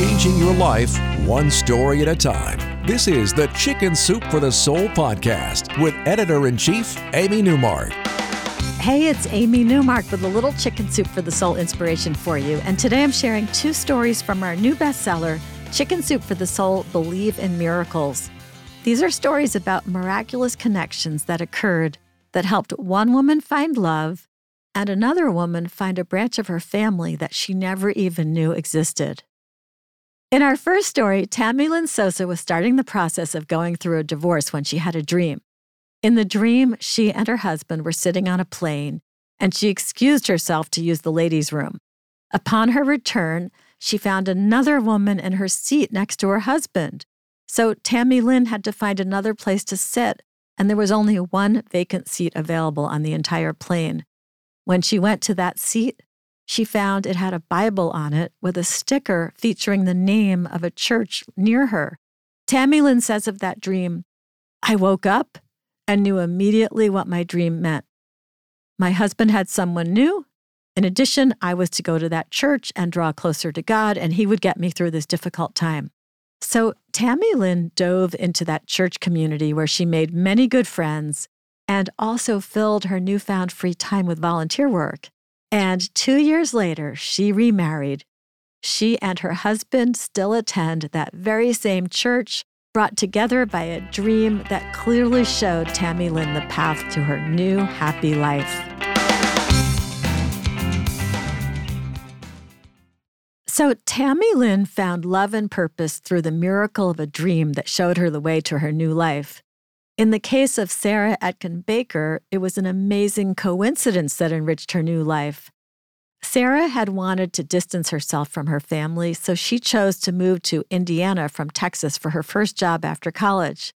changing your life one story at a time. This is the Chicken Soup for the Soul podcast with editor in chief, Amy Newmark. Hey, it's Amy Newmark with a little Chicken Soup for the Soul inspiration for you. And today I'm sharing two stories from our new bestseller, Chicken Soup for the Soul Believe in Miracles. These are stories about miraculous connections that occurred that helped one woman find love and another woman find a branch of her family that she never even knew existed. In our first story, Tammy Lynn Sosa was starting the process of going through a divorce when she had a dream. In the dream, she and her husband were sitting on a plane, and she excused herself to use the ladies' room. Upon her return, she found another woman in her seat next to her husband. So Tammy Lynn had to find another place to sit, and there was only one vacant seat available on the entire plane. When she went to that seat, she found it had a Bible on it with a sticker featuring the name of a church near her. Tammy Lynn says of that dream, I woke up and knew immediately what my dream meant. My husband had someone new. In addition, I was to go to that church and draw closer to God, and he would get me through this difficult time. So Tammy Lynn dove into that church community where she made many good friends and also filled her newfound free time with volunteer work. And two years later, she remarried. She and her husband still attend that very same church, brought together by a dream that clearly showed Tammy Lynn the path to her new happy life. So, Tammy Lynn found love and purpose through the miracle of a dream that showed her the way to her new life. In the case of Sarah Etkin Baker, it was an amazing coincidence that enriched her new life. Sarah had wanted to distance herself from her family, so she chose to move to Indiana from Texas for her first job after college.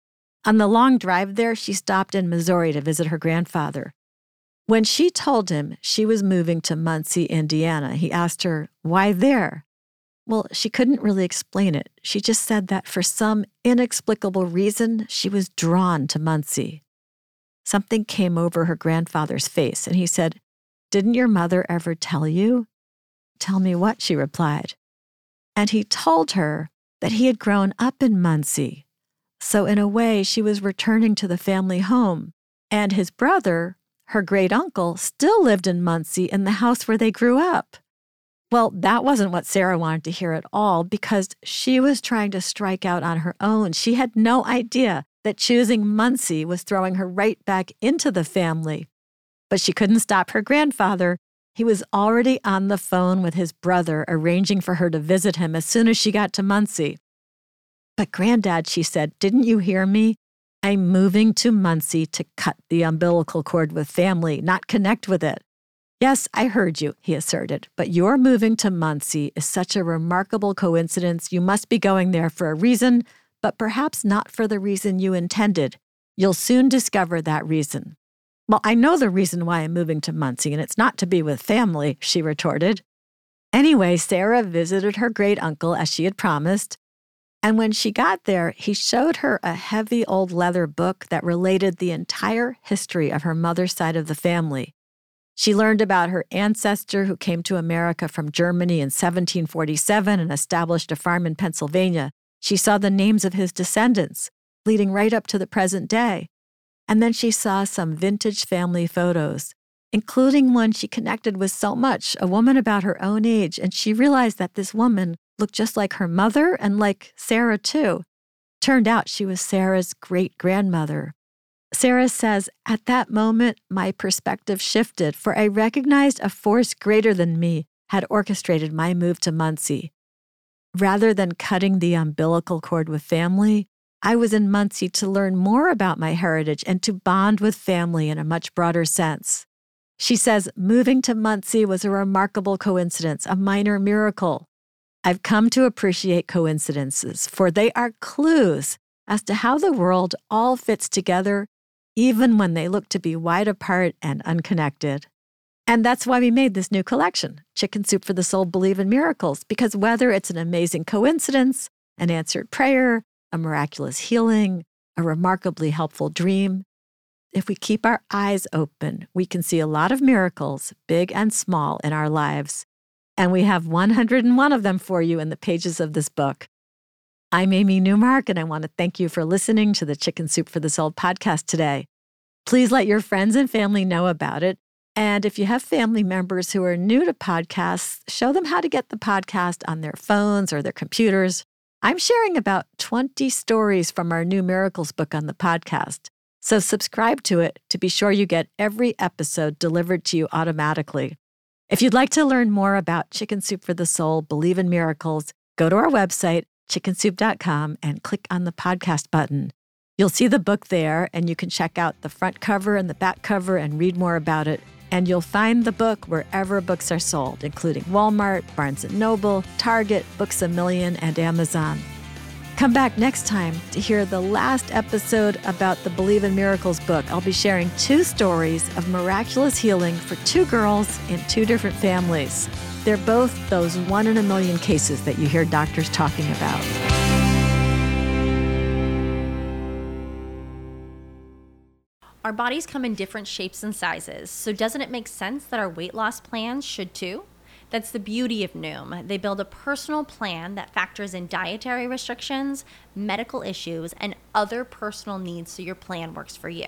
On the long drive there, she stopped in Missouri to visit her grandfather. When she told him she was moving to Muncie, Indiana, he asked her, Why there? Well, she couldn't really explain it. She just said that for some inexplicable reason, she was drawn to Muncie. Something came over her grandfather's face, and he said, Didn't your mother ever tell you? Tell me what, she replied. And he told her that he had grown up in Muncie. So, in a way, she was returning to the family home. And his brother, her great uncle, still lived in Muncie in the house where they grew up. Well, that wasn't what Sarah wanted to hear at all because she was trying to strike out on her own. She had no idea that choosing Muncie was throwing her right back into the family. But she couldn't stop her grandfather. He was already on the phone with his brother, arranging for her to visit him as soon as she got to Muncie. But, Granddad, she said, didn't you hear me? I'm moving to Muncie to cut the umbilical cord with family, not connect with it. Yes, I heard you, he asserted, but your moving to Muncie is such a remarkable coincidence. You must be going there for a reason, but perhaps not for the reason you intended. You'll soon discover that reason. Well, I know the reason why I'm moving to Muncie, and it's not to be with family, she retorted. Anyway, Sarah visited her great uncle as she had promised. And when she got there, he showed her a heavy old leather book that related the entire history of her mother's side of the family. She learned about her ancestor who came to America from Germany in 1747 and established a farm in Pennsylvania. She saw the names of his descendants, leading right up to the present day. And then she saw some vintage family photos, including one she connected with so much, a woman about her own age, and she realized that this woman looked just like her mother and like Sarah, too. Turned out she was Sarah's great grandmother. Sarah says, At that moment, my perspective shifted, for I recognized a force greater than me had orchestrated my move to Muncie. Rather than cutting the umbilical cord with family, I was in Muncie to learn more about my heritage and to bond with family in a much broader sense. She says, moving to Muncie was a remarkable coincidence, a minor miracle. I've come to appreciate coincidences, for they are clues as to how the world all fits together even when they look to be wide apart and unconnected. And that's why we made this new collection, Chicken Soup for the Soul Believe in Miracles, because whether it's an amazing coincidence, an answered prayer, a miraculous healing, a remarkably helpful dream, if we keep our eyes open, we can see a lot of miracles, big and small, in our lives. And we have 101 of them for you in the pages of this book. I'm Amy Newmark, and I want to thank you for listening to the Chicken Soup for the Soul podcast today. Please let your friends and family know about it. And if you have family members who are new to podcasts, show them how to get the podcast on their phones or their computers. I'm sharing about 20 stories from our new Miracles book on the podcast. So subscribe to it to be sure you get every episode delivered to you automatically. If you'd like to learn more about Chicken Soup for the Soul, Believe in Miracles, go to our website chickensoup.com and click on the podcast button. You'll see the book there, and you can check out the front cover and the back cover and read more about it. And you'll find the book wherever books are sold, including Walmart, Barnes & Noble, Target, Books A Million, and Amazon. Come back next time to hear the last episode about the Believe in Miracles book. I'll be sharing two stories of miraculous healing for two girls in two different families. They're both those one in a million cases that you hear doctors talking about. Our bodies come in different shapes and sizes, so doesn't it make sense that our weight loss plans should too? That's the beauty of Noom. They build a personal plan that factors in dietary restrictions, medical issues, and other personal needs so your plan works for you.